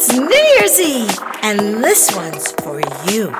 It's New Year's Eve, and this one's for you.